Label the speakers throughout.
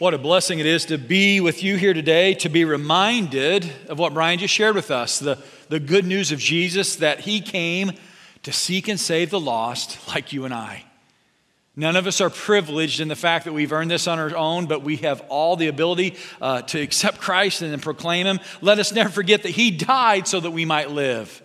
Speaker 1: What a blessing it is to be with you here today, to be reminded of what Brian just shared with us the, the good news of Jesus that he came to seek and save the lost like you and I. None of us are privileged in the fact that we've earned this on our own, but we have all the ability uh, to accept Christ and then proclaim Him. Let us never forget that He died so that we might live.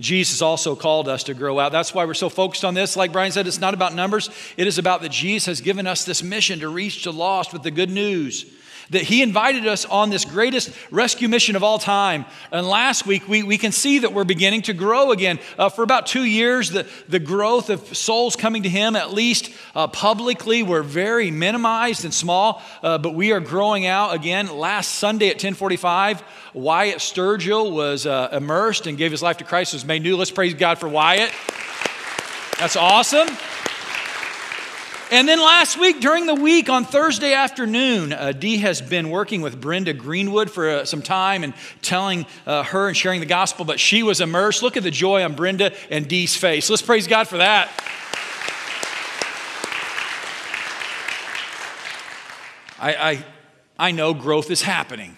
Speaker 1: Jesus also called us to grow out. That's why we're so focused on this. Like Brian said, it's not about numbers, it is about that Jesus has given us this mission to reach the lost with the good news that he invited us on this greatest rescue mission of all time. And last week, we, we can see that we're beginning to grow again. Uh, for about two years, the, the growth of souls coming to him, at least uh, publicly, were very minimized and small, uh, but we are growing out again. Last Sunday at 1045, Wyatt Sturgill was uh, immersed and gave his life to Christ, was made new. Let's praise God for Wyatt. That's awesome. And then last week, during the week, on Thursday afternoon, uh, Dee has been working with Brenda Greenwood for uh, some time and telling uh, her and sharing the gospel, but she was immersed. Look at the joy on Brenda and Dee's face. Let's praise God for that. I, I, I know growth is happening.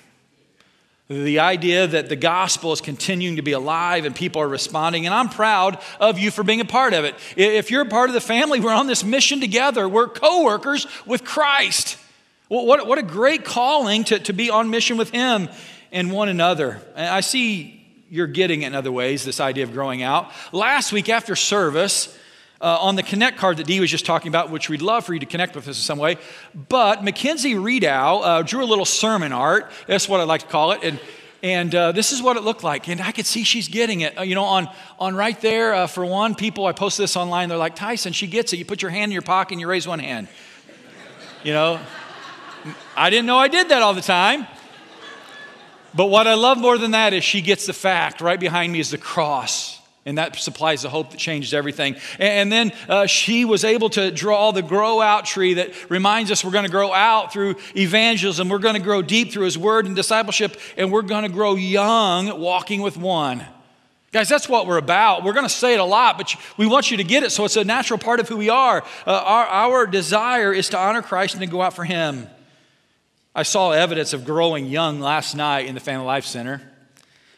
Speaker 1: The idea that the gospel is continuing to be alive and people are responding, and I'm proud of you for being a part of it. If you're a part of the family, we're on this mission together. We're co workers with Christ. What, what a great calling to, to be on mission with Him and one another. I see you're getting it in other ways, this idea of growing out. Last week after service, uh, on the Connect card that Dee was just talking about, which we'd love for you to connect with us in some way. But Mackenzie Reedow uh, drew a little sermon art. That's what I like to call it. And, and uh, this is what it looked like. And I could see she's getting it. Uh, you know, on, on right there, uh, for one, people, I posted this online, they're like, Tyson, she gets it. You put your hand in your pocket and you raise one hand. You know, I didn't know I did that all the time. But what I love more than that is she gets the fact. Right behind me is the cross. And that supplies the hope that changed everything. And then uh, she was able to draw the grow out tree that reminds us we're going to grow out through evangelism. We're going to grow deep through his word and discipleship. And we're going to grow young walking with one. Guys, that's what we're about. We're going to say it a lot, but we want you to get it so it's a natural part of who we are. Uh, our, our desire is to honor Christ and to go out for him. I saw evidence of growing young last night in the Family Life Center.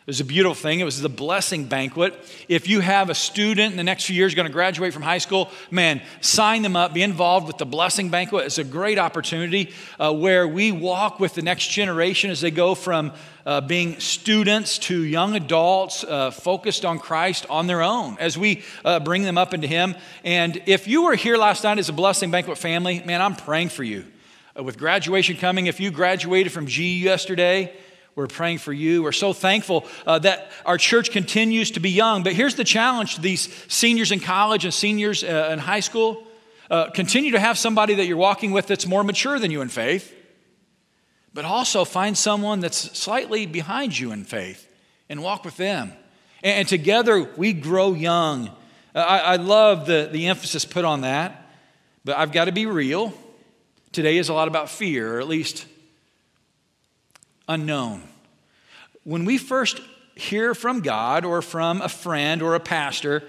Speaker 1: It was a beautiful thing. It was the blessing banquet. If you have a student in the next few years going to graduate from high school, man, sign them up, be involved with the blessing banquet. It's a great opportunity uh, where we walk with the next generation as they go from uh, being students to young adults uh, focused on Christ on their own as we uh, bring them up into Him. And if you were here last night as a blessing banquet family, man, I'm praying for you. Uh, with graduation coming, if you graduated from GU yesterday, we're praying for you. We're so thankful uh, that our church continues to be young. But here's the challenge to these seniors in college and seniors uh, in high school uh, continue to have somebody that you're walking with that's more mature than you in faith, but also find someone that's slightly behind you in faith and walk with them. And, and together we grow young. Uh, I, I love the, the emphasis put on that, but I've got to be real. Today is a lot about fear, or at least unknown. When we first hear from God or from a friend or a pastor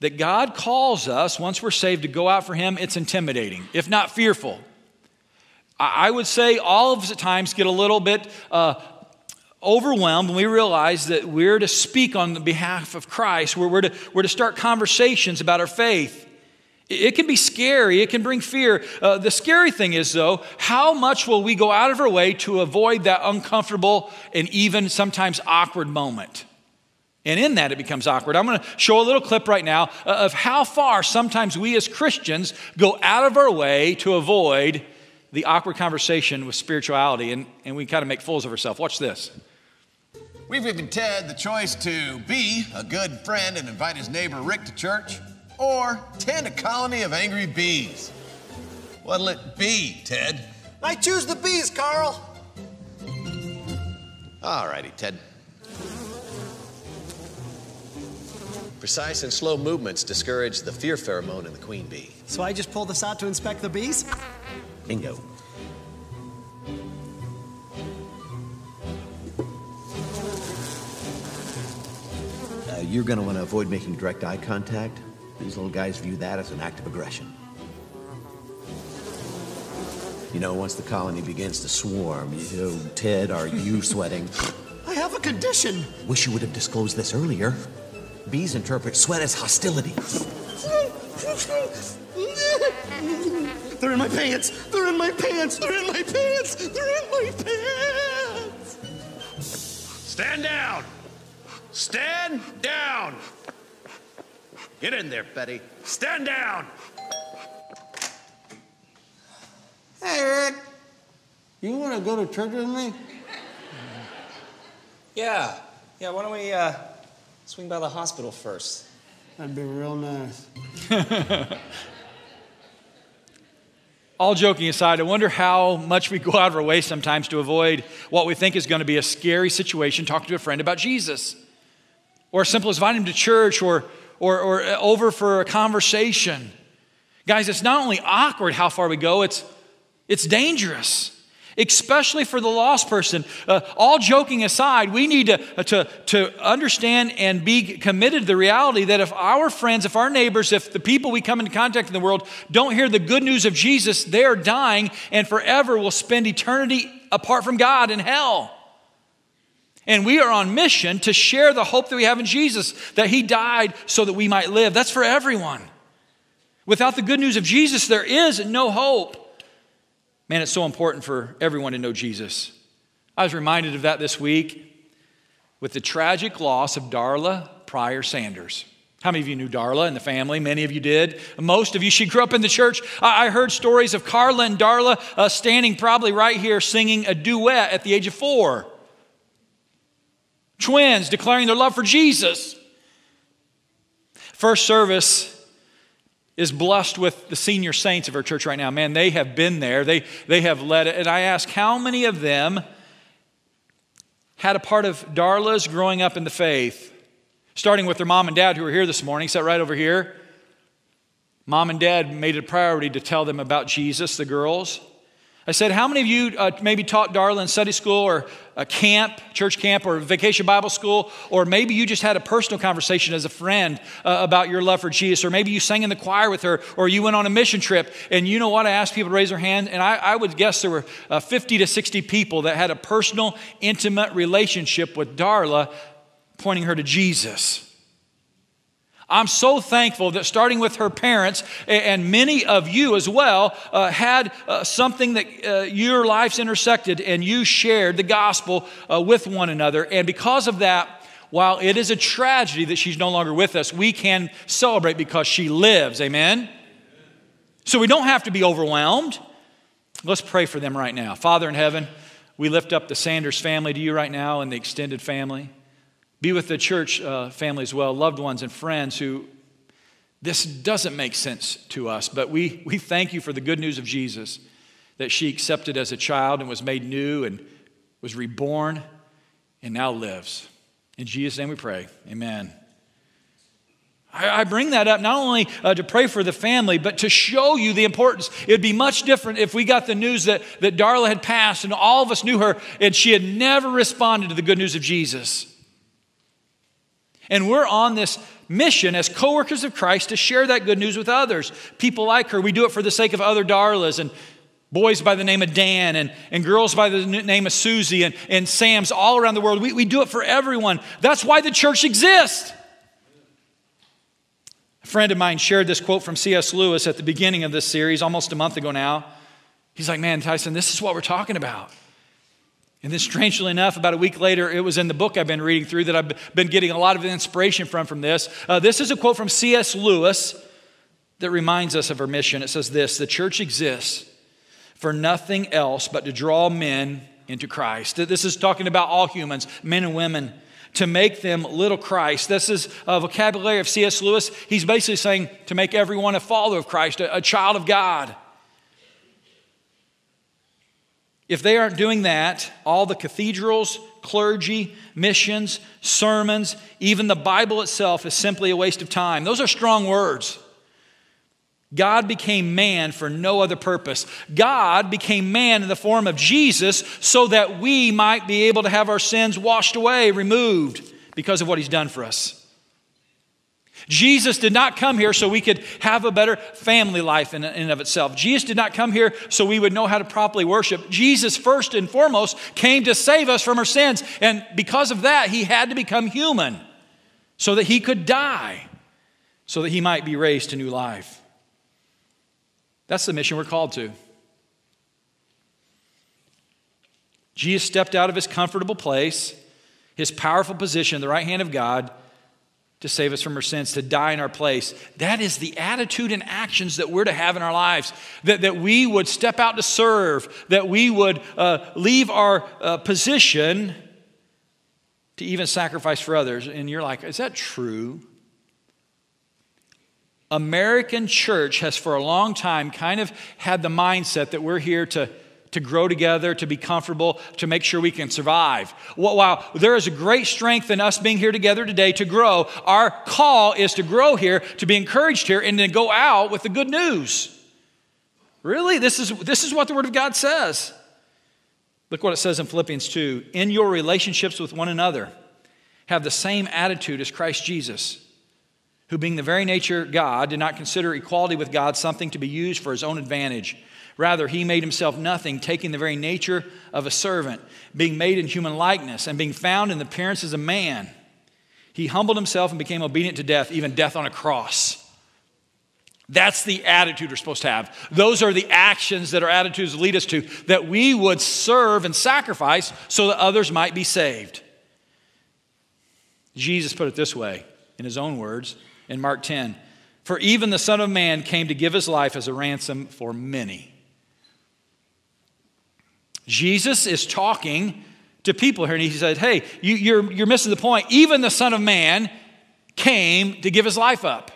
Speaker 1: that God calls us, once we're saved, to go out for Him, it's intimidating, if not fearful. I would say all of us at times get a little bit uh, overwhelmed when we realize that we're to speak on the behalf of Christ, we're, we're, to, we're to start conversations about our faith. It can be scary, it can bring fear. Uh, the scary thing is, though, how much will we go out of our way to avoid that uncomfortable and even sometimes awkward moment? And in that, it becomes awkward. I'm going to show a little clip right now uh, of how far sometimes we as Christians go out of our way to avoid the awkward conversation with spirituality, and, and we kind of make fools of ourselves. Watch this.
Speaker 2: We've given Ted the choice to be a good friend and invite his neighbor Rick to church or tend a colony of angry bees? What'll it be, Ted?
Speaker 3: I choose the bees, Carl.
Speaker 2: All righty, Ted. Precise and slow movements discourage the fear pheromone in the queen bee.
Speaker 3: So I just pull this out to inspect the bees?
Speaker 2: Bingo. Uh, you're going to want to avoid making direct eye contact. These little guys view that as an act of aggression. You know, once the colony begins to swarm, you know, Ted, are you sweating?
Speaker 3: I have a condition.
Speaker 2: Wish you would have disclosed this earlier. Bees interpret sweat as hostility.
Speaker 3: They're in my pants. They're in my pants. They're in my pants. They're in my pants.
Speaker 4: Stand down! Stand down! Get in there, Betty. Stand down!
Speaker 5: Hey, Rick. You want to go to church with me?
Speaker 6: Yeah. Yeah, why don't we uh, swing by the hospital first?
Speaker 5: That'd be real nice.
Speaker 1: All joking aside, I wonder how much we go out of our way sometimes to avoid what we think is going to be a scary situation talking to a friend about Jesus. Or as simple as inviting him to church or, or, or over for a conversation. Guys, it's not only awkward how far we go, it's, it's dangerous especially for the lost person. Uh, all joking aside, we need to, uh, to, to understand and be committed to the reality that if our friends, if our neighbors, if the people we come into contact in the world don't hear the good news of Jesus, they are dying and forever will spend eternity apart from God in hell. And we are on mission to share the hope that we have in Jesus, that He died so that we might live. That's for everyone. Without the good news of Jesus, there is no hope. Man, it's so important for everyone to know Jesus. I was reminded of that this week with the tragic loss of Darla Pryor Sanders. How many of you knew Darla and the family? Many of you did. Most of you, she grew up in the church. I heard stories of Carla and Darla uh, standing probably right here singing a duet at the age of four. Twins declaring their love for Jesus. First service, is blessed with the senior saints of our church right now. Man, they have been there, they, they have led it. And I ask, how many of them had a part of Darla's growing up in the faith? Starting with their mom and dad who are here this morning, sat right over here. Mom and dad made it a priority to tell them about Jesus, the girls. I said, How many of you uh, maybe taught Darla in Sunday school or a camp, church camp, or vacation Bible school? Or maybe you just had a personal conversation as a friend uh, about your love for Jesus. Or maybe you sang in the choir with her, or you went on a mission trip. And you know what? I asked people to raise their hand, and I, I would guess there were uh, 50 to 60 people that had a personal, intimate relationship with Darla, pointing her to Jesus. I'm so thankful that starting with her parents and many of you as well uh, had uh, something that uh, your lives intersected and you shared the gospel uh, with one another. And because of that, while it is a tragedy that she's no longer with us, we can celebrate because she lives. Amen? So we don't have to be overwhelmed. Let's pray for them right now. Father in heaven, we lift up the Sanders family to you right now and the extended family. Be with the church uh, family as well, loved ones and friends who this doesn't make sense to us, but we, we thank you for the good news of Jesus that she accepted as a child and was made new and was reborn and now lives. In Jesus' name we pray. Amen. I, bring that up not only uh, to pray for the family, but to show you the importance. It would be much different if we got the news that, that Darla had passed and all of us knew her and she had never responded to the good news of Jesus. And we're on this mission as co workers of Christ to share that good news with others. People like her, we do it for the sake of other Darlas and boys by the name of Dan and, and girls by the name of Susie and, and Sam's all around the world. We, we do it for everyone. That's why the church exists. A friend of mine shared this quote from C.S. Lewis at the beginning of this series, almost a month ago now. He's like, Man, Tyson, this is what we're talking about. And then, strangely enough, about a week later, it was in the book I've been reading through that I've been getting a lot of inspiration from from this. Uh, this is a quote from C.S. Lewis that reminds us of our mission. It says this The church exists for nothing else but to draw men into Christ. This is talking about all humans, men and women, to make them little Christ. This is a vocabulary of C.S. Lewis. He's basically saying to make everyone a follower of Christ, a, a child of God. If they aren't doing that, all the cathedrals, clergy, missions, sermons, even the Bible itself is simply a waste of time. Those are strong words. God became man for no other purpose. God became man in the form of Jesus so that we might be able to have our sins washed away, removed, because of what he's done for us. Jesus did not come here so we could have a better family life in and of itself. Jesus did not come here so we would know how to properly worship. Jesus, first and foremost, came to save us from our sins. And because of that, he had to become human so that he could die, so that he might be raised to new life. That's the mission we're called to. Jesus stepped out of his comfortable place, his powerful position, the right hand of God to save us from our sins, to die in our place. That is the attitude and actions that we're to have in our lives. That, that we would step out to serve, that we would uh, leave our uh, position to even sacrifice for others. And you're like, is that true? American church has for a long time kind of had the mindset that we're here to to grow together, to be comfortable, to make sure we can survive. While there is a great strength in us being here together today to grow, our call is to grow here, to be encouraged here, and to go out with the good news. Really? This is, this is what the Word of God says. Look what it says in Philippians 2 In your relationships with one another, have the same attitude as Christ Jesus, who, being the very nature God, did not consider equality with God something to be used for his own advantage. Rather, he made himself nothing, taking the very nature of a servant, being made in human likeness, and being found in the appearance as a man. He humbled himself and became obedient to death, even death on a cross. That's the attitude we're supposed to have. Those are the actions that our attitudes lead us to, that we would serve and sacrifice so that others might be saved. Jesus put it this way in his own words in Mark 10 For even the Son of Man came to give his life as a ransom for many. Jesus is talking to people here, and he said, Hey, you, you're, you're missing the point. Even the Son of Man came to give his life up.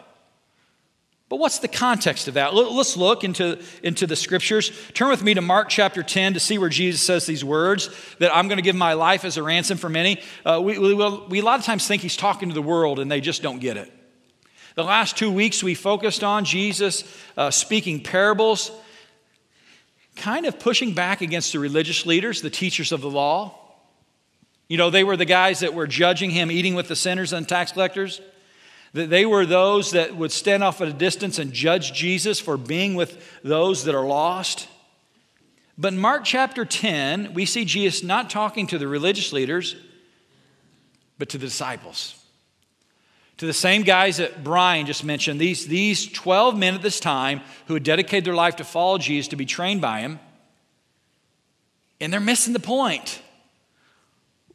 Speaker 1: But what's the context of that? Let's look into, into the scriptures. Turn with me to Mark chapter 10 to see where Jesus says these words that I'm going to give my life as a ransom for many. Uh, we, we, we a lot of times think he's talking to the world and they just don't get it. The last two weeks we focused on Jesus uh, speaking parables kind of pushing back against the religious leaders, the teachers of the law. You know, they were the guys that were judging him eating with the sinners and tax collectors. That they were those that would stand off at a distance and judge Jesus for being with those that are lost. But in Mark chapter 10, we see Jesus not talking to the religious leaders, but to the disciples to the same guys that Brian just mentioned, these, these 12 men at this time who had dedicated their life to follow Jesus, to be trained by him, and they're missing the point.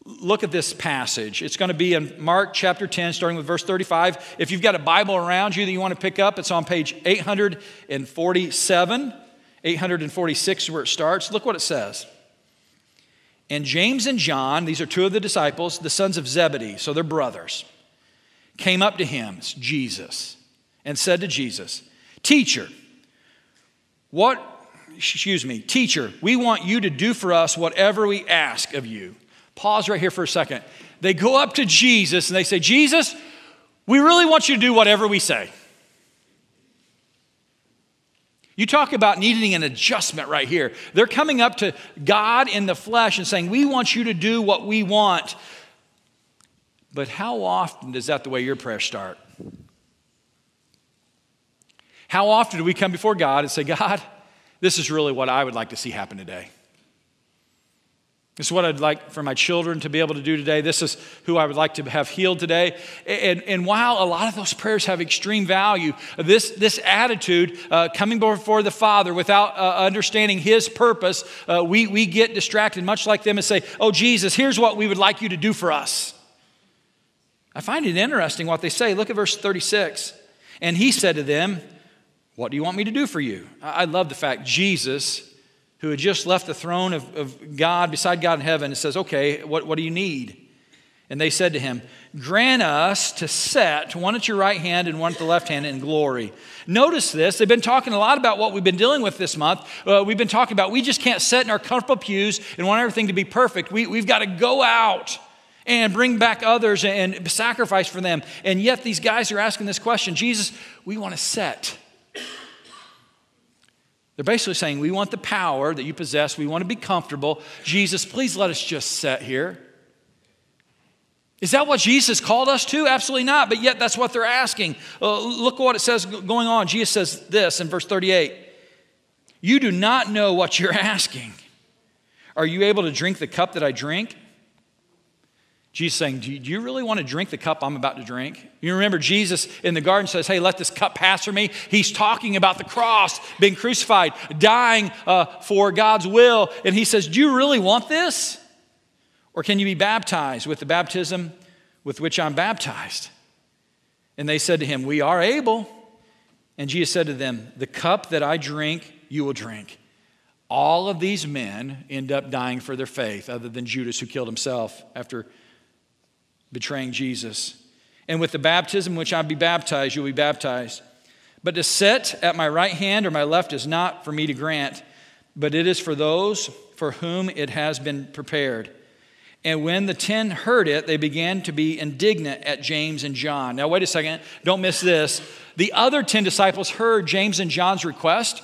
Speaker 1: Look at this passage. It's going to be in Mark chapter 10, starting with verse 35. If you've got a Bible around you that you want to pick up, it's on page 847, 846 is where it starts. Look what it says. And James and John, these are two of the disciples, the sons of Zebedee, so they're brothers came up to him, Jesus, and said to Jesus, Teacher, what, excuse me, teacher, we want you to do for us whatever we ask of you. Pause right here for a second. They go up to Jesus and they say, Jesus, we really want you to do whatever we say. You talk about needing an adjustment right here. They're coming up to God in the flesh and saying, We want you to do what we want. But how often is that the way your prayers start? How often do we come before God and say, God, this is really what I would like to see happen today? This is what I'd like for my children to be able to do today. This is who I would like to have healed today. And, and while a lot of those prayers have extreme value, this, this attitude, uh, coming before the Father without uh, understanding His purpose, uh, we, we get distracted, much like them, and say, Oh, Jesus, here's what we would like you to do for us. I find it interesting what they say. Look at verse 36. And he said to them, What do you want me to do for you? I love the fact Jesus, who had just left the throne of, of God beside God in heaven, says, Okay, what, what do you need? And they said to him, Grant us to set one at your right hand and one at the left hand in glory. Notice this. They've been talking a lot about what we've been dealing with this month. Uh, we've been talking about we just can't sit in our comfortable pews and want everything to be perfect. We, we've got to go out and bring back others and sacrifice for them. And yet these guys are asking this question Jesus, we want to set. They're basically saying, We want the power that you possess. We want to be comfortable. Jesus, please let us just set here. Is that what Jesus called us to? Absolutely not, but yet that's what they're asking. Uh, look what it says going on. Jesus says this in verse 38 You do not know what you're asking. Are you able to drink the cup that I drink? Jesus saying, Do you really want to drink the cup I'm about to drink? You remember Jesus in the garden says, Hey, let this cup pass from me. He's talking about the cross, being crucified, dying uh, for God's will. And he says, Do you really want this? Or can you be baptized with the baptism with which I'm baptized? And they said to him, We are able. And Jesus said to them, The cup that I drink, you will drink. All of these men end up dying for their faith, other than Judas, who killed himself after betraying Jesus. And with the baptism which I be baptized, you'll be baptized. But to sit at my right hand or my left is not for me to grant, but it is for those for whom it has been prepared. And when the ten heard it, they began to be indignant at James and John. Now, wait a second, don't miss this. The other ten disciples heard James and John's request,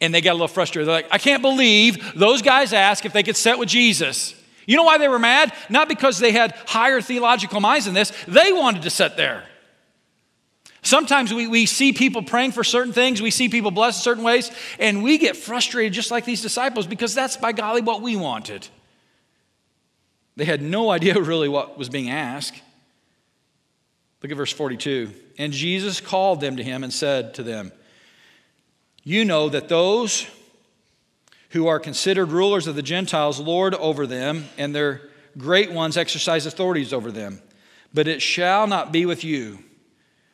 Speaker 1: and they got a little frustrated. They're like, I can't believe those guys asked if they could sit with Jesus. You know why they were mad? Not because they had higher theological minds than this, they wanted to sit there. Sometimes we, we see people praying for certain things, we see people blessed in certain ways, and we get frustrated just like these disciples because that's by golly what we wanted. They had no idea really what was being asked. Look at verse 42. And Jesus called them to him and said to them, You know that those who are considered rulers of the Gentiles lord over them, and their great ones exercise authorities over them. But it shall not be with you.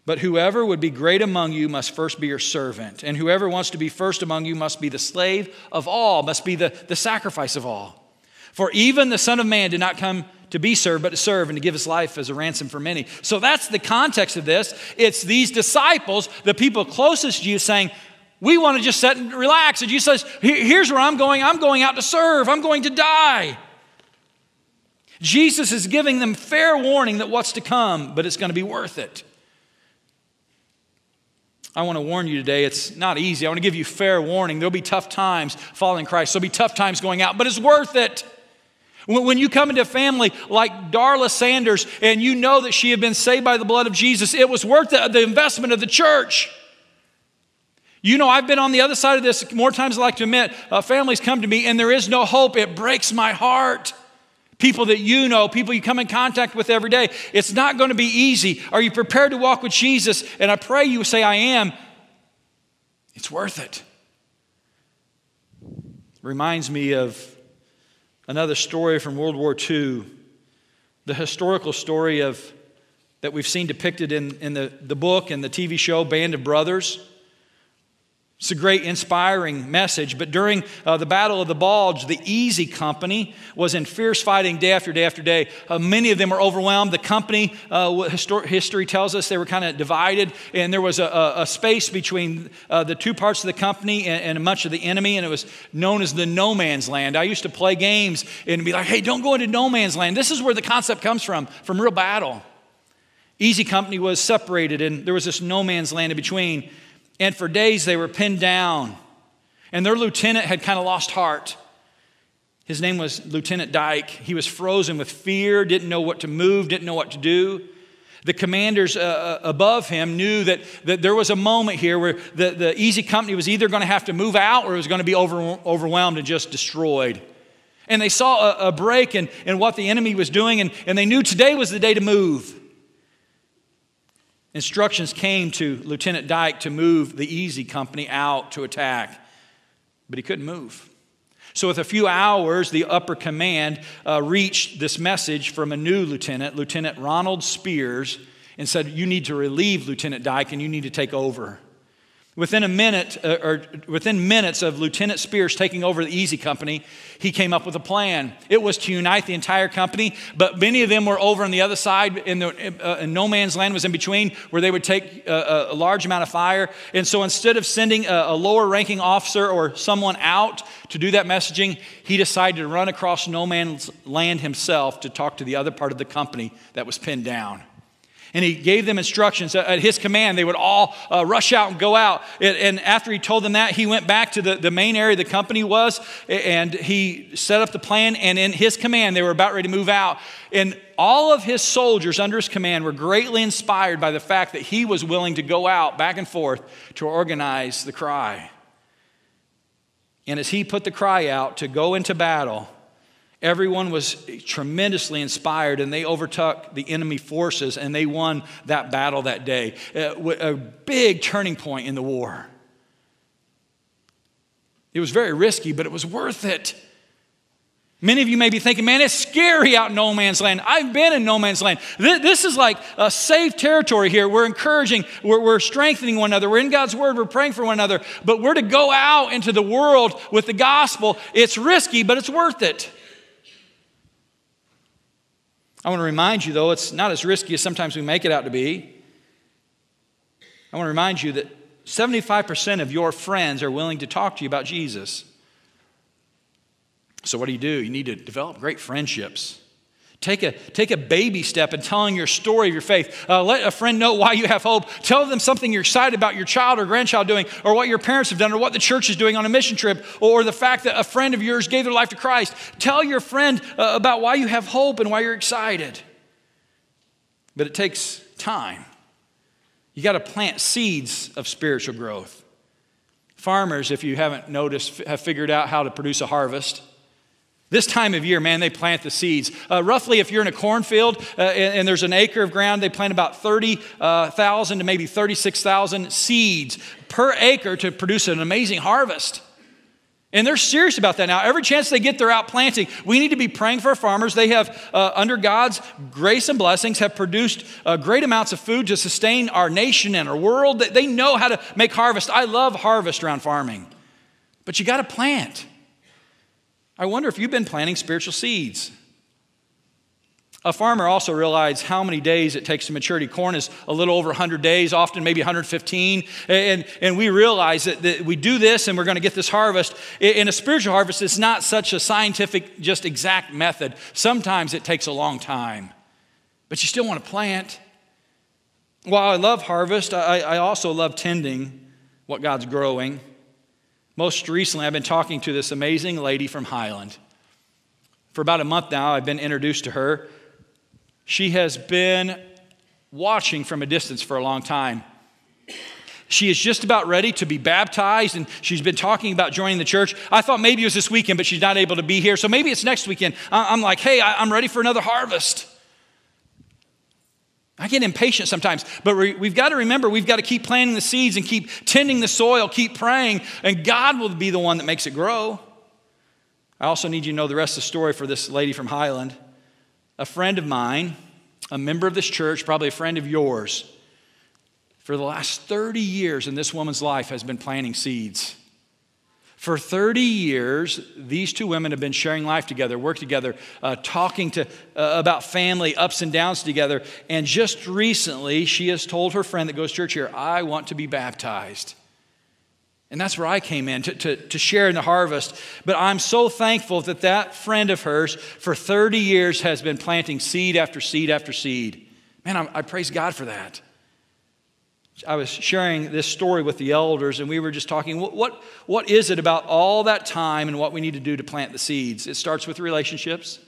Speaker 1: But whoever would be great among you must first be your servant, and whoever wants to be first among you must be the slave of all, must be the, the sacrifice of all. For even the Son of Man did not come to be served, but to serve and to give his life as a ransom for many. So that's the context of this. It's these disciples, the people closest to you, saying, We want to just sit and relax. And Jesus says, Here's where I'm going. I'm going out to serve, I'm going to die. Jesus is giving them fair warning that what's to come, but it's going to be worth it. I want to warn you today, it's not easy. I want to give you fair warning. There'll be tough times following Christ, there'll be tough times going out, but it's worth it. When you come into a family like Darla Sanders and you know that she had been saved by the blood of Jesus, it was worth the, investment of the church. You know, I've been on the other side of this more times than I like to admit. Uh, families come to me and there is no hope. It breaks my heart. People that you know, people you come in contact with every day. It's not going to be easy. Are you prepared to walk with Jesus? And I pray you say, I am. It's worth it. Reminds me of another story from World War II, the historical story of that we've seen depicted in, in the, the book and the TV show Band of Brothers. It's a great, inspiring message. But during uh, the Battle of the Bulge, the Easy Company was in fierce fighting day after day after day. Uh, many of them were overwhelmed. The company, uh, histor- history tells us, they were kind of divided, and there was a, a, a space between uh, the two parts of the company and, and, much of the enemy, and it was known as the no man's land. I used to play games and be like, hey, don't go into no man's land. This is where the concept comes from, from real battle. Easy Company was separated, and there was this no man's land in between. And for days they were pinned down. And their lieutenant had kind of lost heart. His name was Lieutenant Dike. He was frozen with fear, didn't know what to move, didn't know what to do. The commanders uh, uh above him knew that, that there was a moment here where the, the Easy Company was either going to have to move out or it was going to be over, overwhelmed and just destroyed. And they saw a, a break in, in what the enemy was doing, and, and they knew today was the day to move. Instructions came to Lieutenant Dike to move the Easy Company out to attack, but he couldn't move. So, with a few hours, the upper command uh, reached this message from a new lieutenant, Lieutenant Ronald Speirs, and said, You need to relieve Lieutenant Dike and you need to take over. Within a minute, uh, or within minutes of Lieutenant Speirs taking over the Easy Company, he came up with a plan. It was to unite the entire company, but many of them were over on the other side, and uh, no man's land was in between, where they would take a, a large amount of fire. And so instead of sending a, a lower ranking officer or someone out to do that messaging, he decided to run across no man's land himself to talk to the other part of the company that was pinned down. And he gave them instructions. At his command, they would all uh, rush out and go out. And after he told them that, he went back to the, the main area the company was and he set up the plan. And in his command, they were about ready to move out. And all of his soldiers under his command were greatly inspired by the fact that he was willing to go out back and forth to organize the cry. And as he put the cry out to go into battle, Everyone was tremendously inspired and they overtook the enemy forces and they won that battle that day. Uh, a big turning point in the war. It was very risky, but it was worth it. Many of you may be thinking, man, it's scary out in no man's land. I've been in no man's land. This is like a safe territory here. We're encouraging, we're, we're, strengthening one another. We're in God's word, we're praying for one another. But we're to go out into the world with the gospel. It's risky, but it's worth it. I want to remind you, though, it's not as risky as sometimes we make it out to be. I want to remind you that 75% of your friends are willing to talk to you about Jesus. So, what do you do? You need to develop great friendships. Take a, take a baby step in telling your story of your faith. Uh, let a friend know why you have hope. Tell them something you're excited about your child or grandchild doing, or what your parents have done, or what the church is doing on a mission trip, or the fact that a friend of yours gave their life to Christ. Tell your friend uh, about why you have hope and why you're excited. But it takes time. You got to plant seeds of spiritual growth. Farmers, if you haven't noticed, have figured out how to produce a harvest. This time of year, man, they plant the seeds. Uh, roughly, if you're in a cornfield uh, and, and, there's an acre of ground, they plant about 30,000 uh, to maybe 36,000 seeds per acre to produce an amazing harvest. And they're serious about that now. Every chance they get, they're out planting. We need to be praying for our farmers. They have, uh, under God's grace and blessings, have produced uh, great amounts of food to sustain our nation and our world. They know how to make harvest. I love harvest around farming. But you got to plant. I wonder if you've been planting spiritual seeds. A farmer also realized how many days it takes to maturity. Corn is a little over 100 days, often maybe 115. And, and we realize that, that we do this and we're going to get this harvest. In a spiritual harvest, it's not such a scientific, just exact method. Sometimes it takes a long time, but you still want to plant. While I love harvest, I, I also love tending what God's growing. Most recently, I've been talking to this amazing lady from Highland. For about a month now, I've been introduced to her. She has been watching from a distance for a long time. She is just about ready to be baptized, and she's been talking about joining the church. I thought maybe it was this weekend, but she's not able to be here. So maybe it's next weekend. I'm like, hey, I'm ready for another harvest. I get impatient sometimes, but we've got to remember we've got to keep planting the seeds and keep tending the soil, keep praying, and God will be the one that makes it grow. I also need you to know the rest of the story for this lady from Highland. A friend of mine, a member of this church, probably a friend of yours, for the last 30 years in this woman's life has been planting seeds. For 30 years, these two women have been sharing life together, work together, uh, talking to, uh, about family ups and downs together. And just recently, she has told her friend that goes to church here, I want to be baptized. And that's where I came in to, to, to share in the harvest. But I'm so thankful that that friend of hers for 30 years has been planting seed after seed after seed. Man, I, I praise God for that. I was sharing this story with the elders, and we were just talking what, what, what is it about all that time and what we need to do to plant the seeds? It starts with relationships.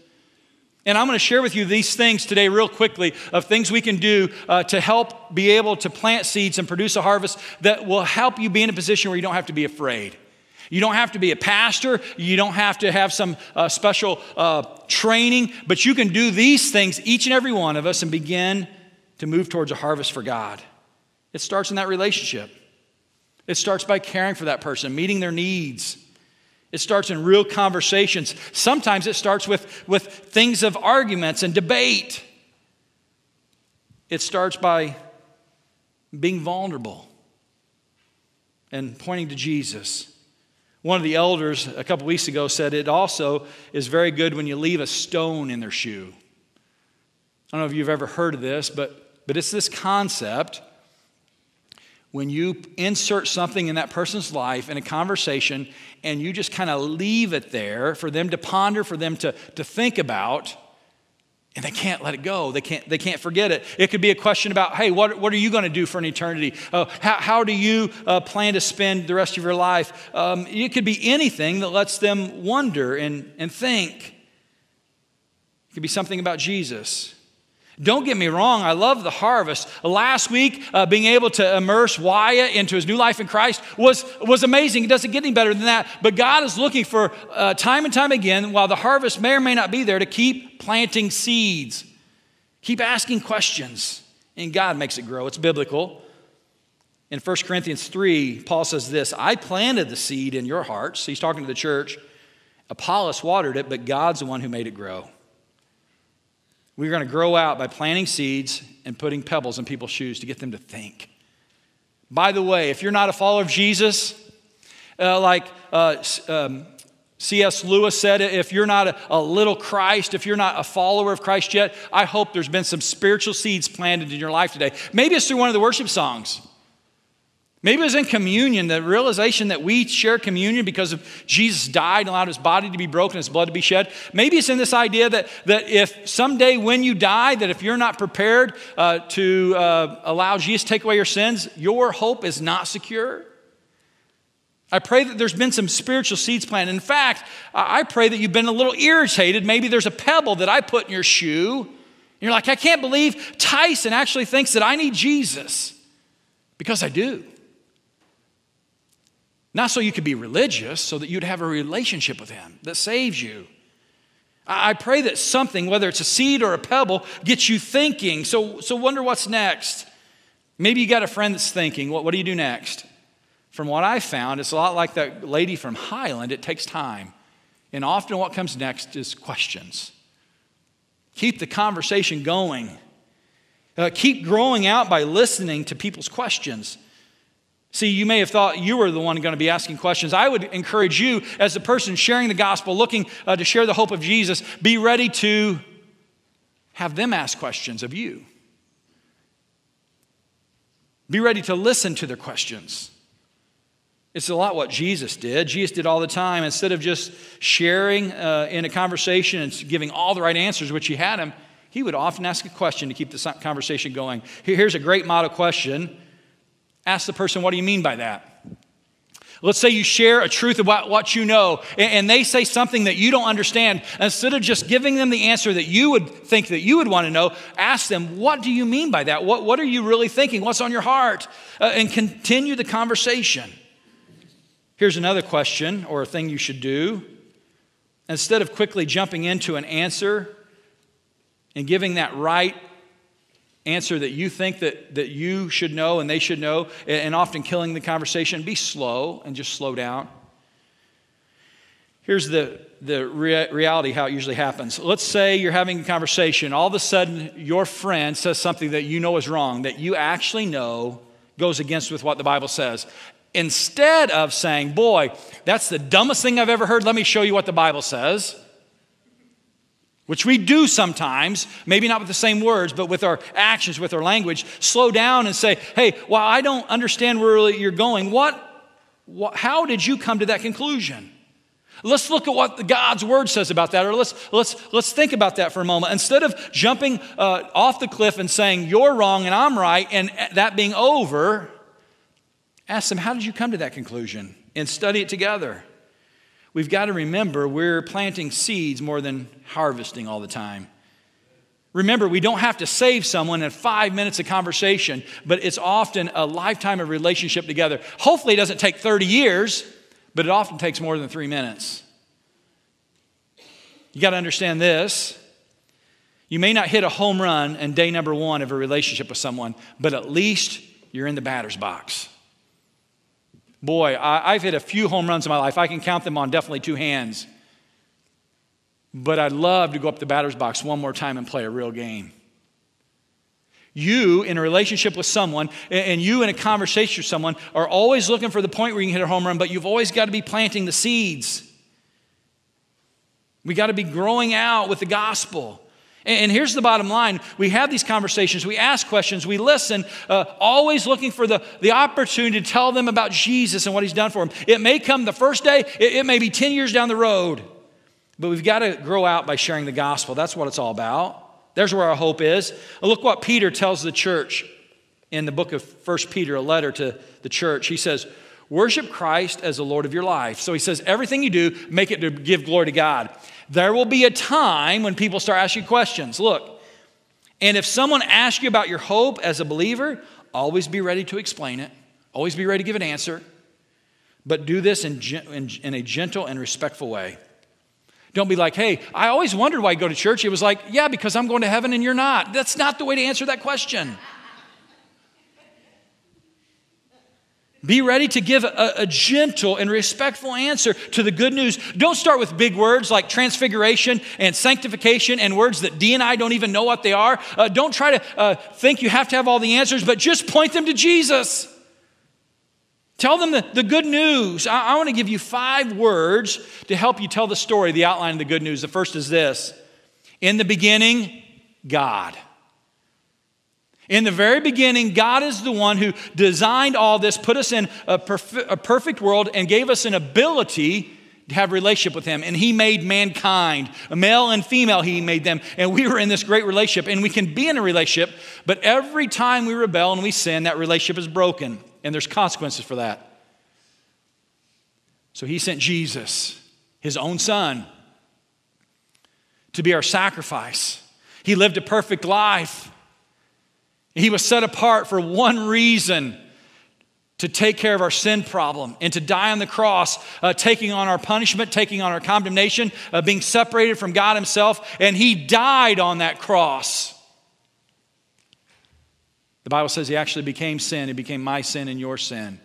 Speaker 1: And I'm going to share with you these things today, real quickly, of things we can do uh, to help be able to plant seeds and produce a harvest that will help you be in a position where you don't have to be afraid. You don't have to be a pastor. You don't have to have some uh, special uh, training, but you can do these things, each and every one of us, and begin to move towards a harvest for God. It starts in that relationship. It starts by caring for that person, meeting their needs. It starts in real conversations. Sometimes it starts with, with things of arguments and debate. It starts by being vulnerable and pointing to Jesus. One of the elders a couple weeks ago said it also is very good when you leave a stone in their shoe. I don't know if you've ever heard of this, but, but it's this concept when you insert something in that person's life in a conversation and you just kind of leave it there for them to ponder, for them to, to think about, And they can't let it go. They can't, they can't forget it. It could be a question about, hey, what, what are you going to do for an eternity? Uh, how, how do you uh, plan to spend the rest of your life? Um, it could be anything that lets them wonder and, and think. It could be something about Jesus. Don't get me wrong, I love the harvest. Last week, uh, being able to immerse Wyatt into his new life in Christ was, was amazing. It doesn't get any better than that. But God is looking for uh, time and time again, while the harvest may or may not be there, to keep planting seeds. Keep asking questions, and God makes it grow. It's biblical. In 1 Corinthians 3, Paul says this I planted the seed in your hearts. He's talking to the church. Apollos watered it, but God's the one who made it grow. We're going to grow out by planting seeds and putting pebbles in people's shoes to get them to think. By the way, if you're not a follower of Jesus, uh, like uh, um, C.S. Lewis said, if you're not a, a, little Christ, if you're not a follower of Christ yet, I hope there's been some spiritual seeds planted in your life today. Maybe it's through one of the worship songs. Maybe it was in communion, the realization that we share communion because of Jesus died and allowed his body to be broken, his blood to be shed. Maybe it's in this idea that, that if someday when you die, that if you're not prepared uh, to uh, allow Jesus to take away your sins, your hope is not secure. I pray that there's been some spiritual seeds planted. In fact, I pray that you've been a little irritated. Maybe there's a pebble that I put in your shoe. You're like, I can't believe Tyson actually thinks that I need Jesus. Because I do. Not so you could be religious, so that you'd have a relationship with Him that saves you. I pray that something, whether it's a seed or a pebble, gets you thinking. So, so wonder what's next. Maybe you got a friend that's thinking, what, what do you do next? From what I found, it's a lot like that lady from Highland. It takes time. And often what comes next is questions. Keep the conversation going. Uh, keep growing out by listening to people's questions. See, you may have thought you were the one going to be asking questions. I would encourage you, as the person sharing the gospel, looking uh, to share the hope of Jesus, be ready to have them ask questions of you. Be ready to listen to their questions. It's a lot what Jesus did. Jesus did all the time. Instead of just sharing uh, in a conversation and giving all the right answers, which he had him, he would often ask a question to keep the conversation going. Here's a great model question Ask the person, what do you mean by that? Let's say you share a truth about what you know, and they say something that you don't understand. Instead of just giving them the answer that you would think that you would want to know, ask them, What do you mean by that? What, what are you really thinking? What's on your heart? Uh, and continue the conversation. Here's another question or a thing you should do. Instead of quickly jumping into an answer and giving that right answer that you think that, that you should know and they should know, and often killing the conversation, be slow and just slow down. Here's the, the rea- reality how it usually happens. Let's say you're having a conversation, all of a sudden your friend says something that you know is wrong, that you actually know goes against with what the Bible says. Instead of saying, Boy, that's the dumbest thing I've ever heard, let me show you what the Bible says which we do sometimes, maybe not with the same words, but with our actions, with our language, slow down and say, hey, well, I don't understand where you're going. What, what, how did you come to that conclusion? Let's look at what God's word says about that, or let's, let's, let's think about that for a moment. Instead of jumping uh, off the cliff and saying, you're wrong and I'm right, and that being over, ask them, how did you come to that conclusion? And study it together. We've got to remember we're planting seeds more than harvesting all the time. Remember, we don't have to save someone in five minutes of conversation, but it's often a lifetime of relationship together. Hopefully, it doesn't take 30 years, but it often takes more than three minutes. You got to understand this. You may not hit a home run in day number one of a relationship with someone, but at least you're in the batter's box. Boy, I, have hit a few home runs in my life. I can count them on definitely two hands. But I'd love to go up the batter's box one more time and play a real game. You, in a relationship with someone, and you in a conversation with someone, are always looking for the point where you can hit a home run, but you've always got to be planting the seeds. We got to be growing out with the gospel. And here's the bottom line we have these conversations, we ask questions, we listen, uh, always looking for the, the opportunity to tell them about Jesus and what he's done for them. It may come the first day, it, it may be 10 years down the road, but we've got to grow out by sharing the gospel. That's what it's all about. There's where our hope is. Look what Peter tells the church in the book of 1 Peter, a letter to the church. He says, Worship Christ as the Lord of your life. So he says, everything you do, make it to give glory to God. There will be a time when people start asking questions. Look, and if someone asks you about your hope as a believer, always be ready to explain it, always be ready to give an answer, but do this in, in, in a gentle and respectful way. Don't be like, hey, I always wondered why you go to church. It was like, yeah, because I'm going to heaven and you're not. That's not the way to answer that question. Be ready to give a, a, gentle and respectful answer to the good news. Don't start with big words like transfiguration and sanctification and words that D and I don't even know what they are. Uh, don't try to uh, think you have to have all the answers, but just point them to Jesus. Tell them the, the good news. I, I want to give you five words to help you tell the story, the outline of the good news. The first is this In the beginning, God. In the very beginning, God is the one who designed all this, put us in a, perf- a perfect world, and gave us an ability to have relationship with him. And he made mankind male and female he made them. And we were in this great relationship and we can be in a relationship but every time we rebel and we sin that relationship is broken and there's consequences for that. So he sent jesus his own son to be our sacrifice. He lived a perfect life he was set apart for one reason to take care of our sin problem and to die on the cross, uh, taking on our punishment, taking on our condemnation, uh, being separated from God Himself. And He died on that cross. The Bible says He actually became sin. He became my sin and your sin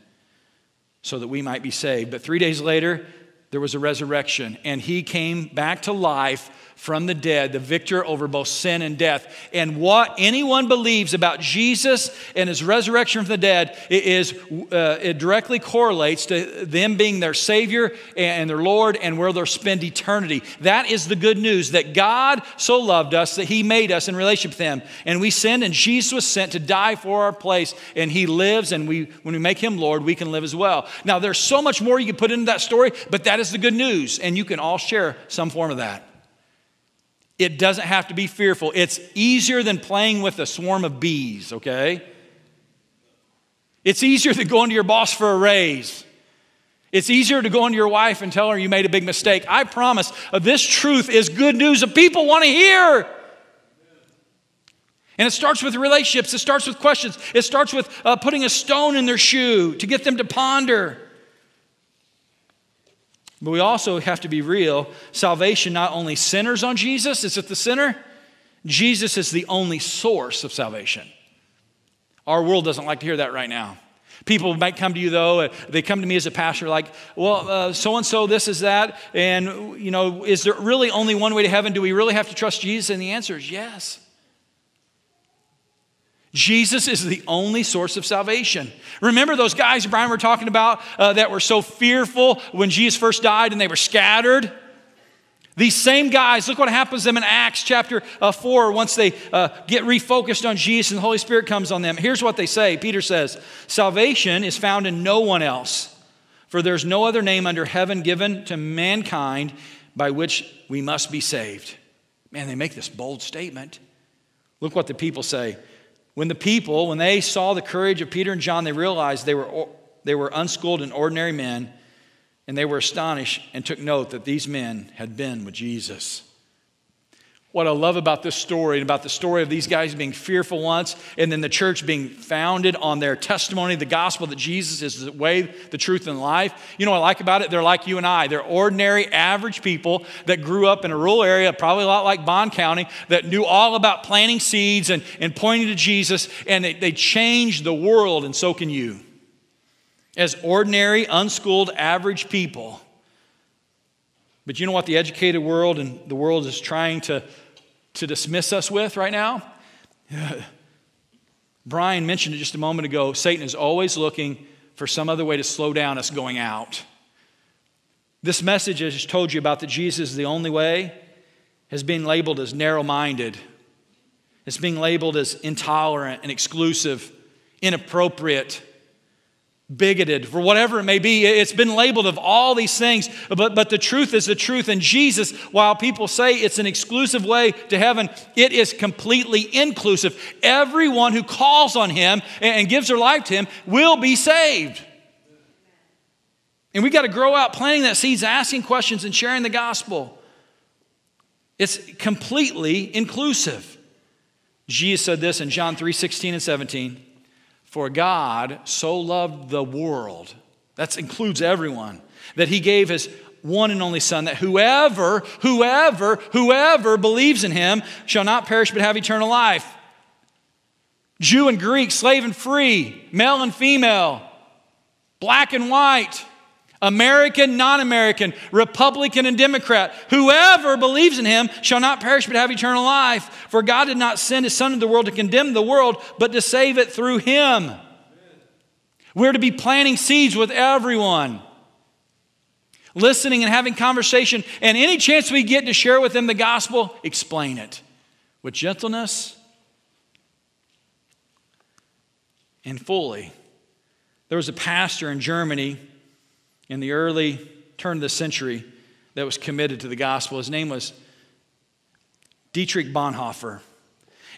Speaker 1: so that we might be saved. But three days later, there was a resurrection, and He came back to life from the dead, the victor over both sin and death. And what anyone believes about Jesus and his resurrection from the dead is uh, it directly correlates to them being their Savior and their Lord and where they'll spend eternity. That is the good news that God so loved us that He made us in relationship with Him. And we sinned, and Jesus was sent to die for our place, and He lives. And we, when we make Him Lord, we can live as well. Now, there's so much more you can put into that story, but that is the good news, and you can all share some form of that. It doesn't have to be fearful. It's easier than playing with a swarm of bees, okay? It's easier than going to your boss for a raise. It's easier to go into your wife and tell her you made a big mistake. I promise uh, this truth is good news that people want to hear. And it starts with relationships, it starts with questions, it starts with uh, putting a stone in their shoe to get them to ponder. But we also have to be real. Salvation not only centers on Jesus, is at the center, Jesus is the only source of salvation. Our world doesn't like to hear that right now. People might come to you though, they come to me as a pastor like, well, so and so, this is that. And, you know, is there really only one way to heaven? Do we really have to trust Jesus? And the answer is yes. Jesus is the only source of salvation. Remember those guys Brian were talking about uh, that were so fearful when Jesus first died and they were scattered? These same guys, look what happens to them in Acts chapter uh, 4 once they uh, get refocused on Jesus and the Holy Spirit comes on them. Here's what they say Peter says, Salvation is found in no one else, for there's no other name under heaven given to mankind by which we must be saved. Man, they make this bold statement. Look what the people say. When the people, when they saw the courage of Peter and John, they realized they were, they were unschooled and ordinary men, and they were astonished and took note that these men had been with Jesus. What I love about this story and about the story of these guys being fearful once and then the church being founded on their testimony, the gospel that Jesus is the way, the truth, and life. You know what I like about it? They're like you and I. They're ordinary, average people that grew up in a rural area, probably a lot like Bond County, that knew all about planting seeds and, and pointing to Jesus, and they, they changed the world, and so can you. As ordinary, unschooled, average people. But you know what the educated world and the world is trying to to dismiss us with right now? Brian mentioned it just a moment ago. Satan is always looking for some other way to slow down us going out. This message I just told you about that Jesus is the only way has been labeled as narrow minded. It's being labeled as intolerant and exclusive, inappropriate. Bigoted, for whatever it may be. It's been labeled of all these things, but, but the truth is the truth. And Jesus, while people say it's an exclusive way to heaven, it is completely inclusive. Everyone who calls on Him and gives their life to Him will be saved. And we got to grow out planting that seeds, asking questions, and sharing the gospel. It's completely inclusive. Jesus said this in John 3 16 and 17. For God so loved the world, that includes everyone, that he gave his one and only Son, that whoever, whoever, whoever believes in him shall not perish but have eternal life. Jew and Greek, slave and free, male and female, black and white, American, non American, Republican, and Democrat. Whoever believes in him shall not perish but have eternal life. For God did not send his Son into the world to condemn the world, but to save it through him. We're to be planting seeds with everyone, listening and having conversation. And any chance we get to share with them the gospel, explain it with gentleness and fully. There was a pastor in Germany in the early turn of the century that was committed to the gospel. His name was Dietrich Bonhoeffer.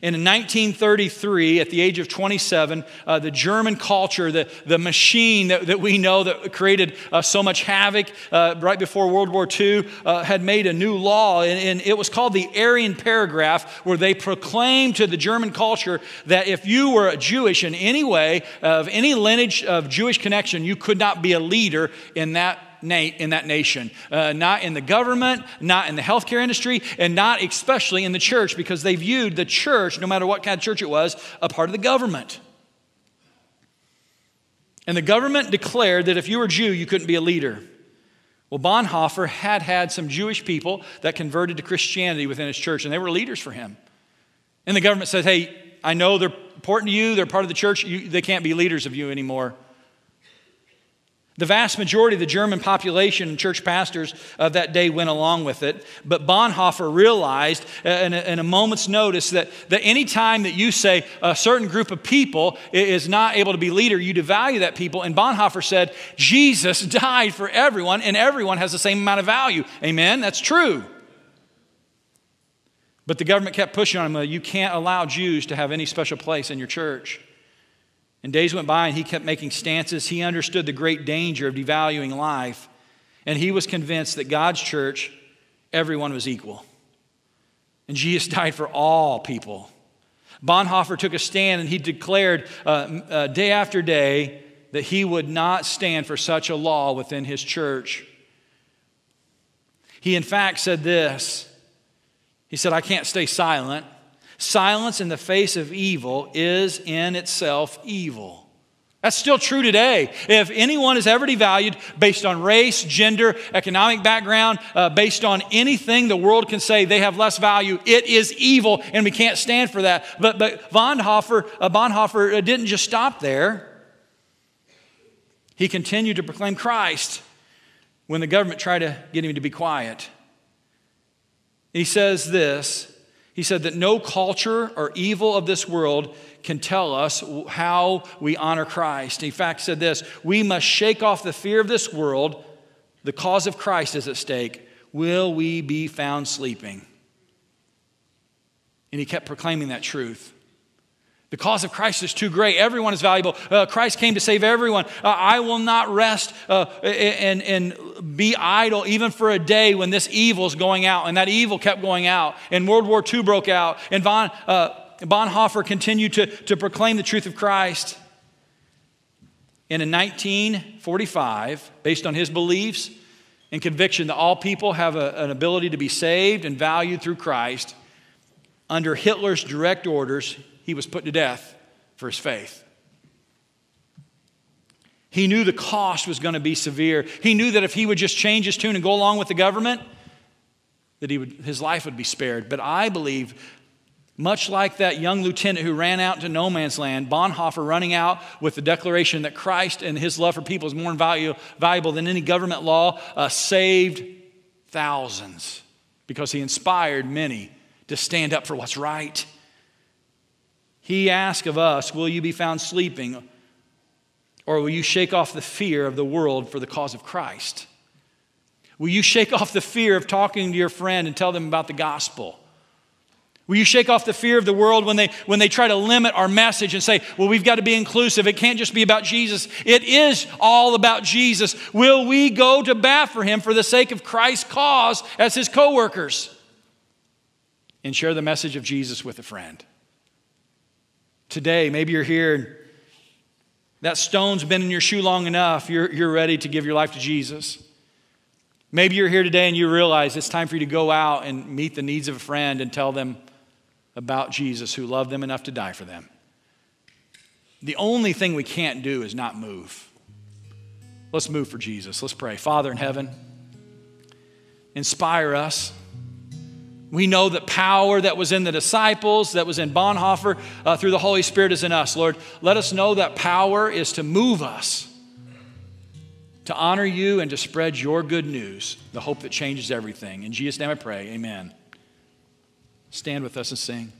Speaker 1: And in 1933, at the age of 27, uh, the German culture, the, the machine that, that we know that created uh, so much havoc uh, right before World War II, uh, had made a new law. And, and, it was called the Aryan Paragraph, where they proclaimed to the German culture that if you were Jewish in any way, of any lineage of Jewish connection, you could not be a leader in that in that nation, uh, not in the government, not in the healthcare industry, and not especially in the church, because they viewed the church, no matter what kind of church it was, a part of the government. And the government declared that if you were Jew, you couldn't be a leader. Well, Bonhoeffer had had some Jewish people that converted to Christianity within his church, and they were leaders for him. And the government said, hey, I know they're important to you, they're part of the church, you, they can't be leaders of you anymore. The vast majority of the German population and church pastors of that day went along with it. But Bonhoeffer realized uh, in a, in a, moment's notice that, that any time that you say a certain group of people is not able to be leader, you devalue that people. And Bonhoeffer said, Jesus died for everyone, and everyone has the same amount of value. Amen? That's true. But the government kept pushing on him, you can't allow Jews to have any special place in your church. And days went by and he kept making stances. He understood the great danger of devaluing life. And he was convinced that God's church, everyone was equal. And Jesus died for all people. Bonhoeffer took a stand and he declared uh, uh, day after day that he would not stand for such a law within his church. He, in fact, said this He said, I can't stay silent. Silence in the face of evil is in itself evil. That's still true today. If anyone is ever devalued based on race, gender, economic background, uh, based on anything the world can say they have less value, it is evil, and we can't stand for that. But, but Bonhoeffer, uh, Bonhoeffer uh, didn't just stop there. He continued to proclaim Christ when the government tried to get him to be quiet. He says this he said that no culture or evil of this world can tell us how we honor Christ. In fact, said this we must shake off the fear of this world. The cause of Christ is at stake. Will we be found sleeping? And he kept proclaiming that truth. The cause of Christ is too great. Everyone is valuable. Uh, Christ came to save everyone. Uh, I will not rest uh, and, and be idle even for a day when this evil is going out. And that evil kept going out. And World War II broke out. And Von, uh, Bonhoeffer continued to, to proclaim the truth of Christ. And in 1945, based on his beliefs and conviction that all people have a, an ability to be saved and valued through Christ, under Hitler's direct orders, he was put to death for his faith. He knew the cost was going to be severe. He knew that if he would just change his tune and go along with the government, that he would, his life would be spared. But I believe, much like that young lieutenant who ran out to no man's land, Bonhoeffer running out with the declaration that Christ and his love for people is more value, valuable than any government law, uh, saved thousands because he inspired many to stand up for what's right. He asks of us, Will you be found sleeping? Or will you shake off the fear of the world for the cause of Christ? Will you shake off the fear of talking to your friend and tell them about the gospel? Will you shake off the fear of the world when they, when they try to limit our message and say, well, we've got to be inclusive. It can't just be about Jesus. It is all about Jesus. Will we go to bat for him for the sake of Christ's cause as his co workers and share the message of Jesus with a friend? Today, maybe you're here and that stone's been in your shoe long enough, you're, you're ready to give your life to Jesus. Maybe you're here today and you realize it's time for you to go out and meet the needs of a friend and tell them about Jesus who loved them enough to die for them. The only thing we can't do is not move. Let's move for Jesus. Let's pray. Father in heaven, inspire us. We know that power that was in the disciples, that was in Bonhoeffer, uh, through the Holy Spirit is in us. Lord, let us know that power is to move us to honor you and to spread your good news, the hope that changes everything. In Jesus' name I pray, amen. Stand with us and sing.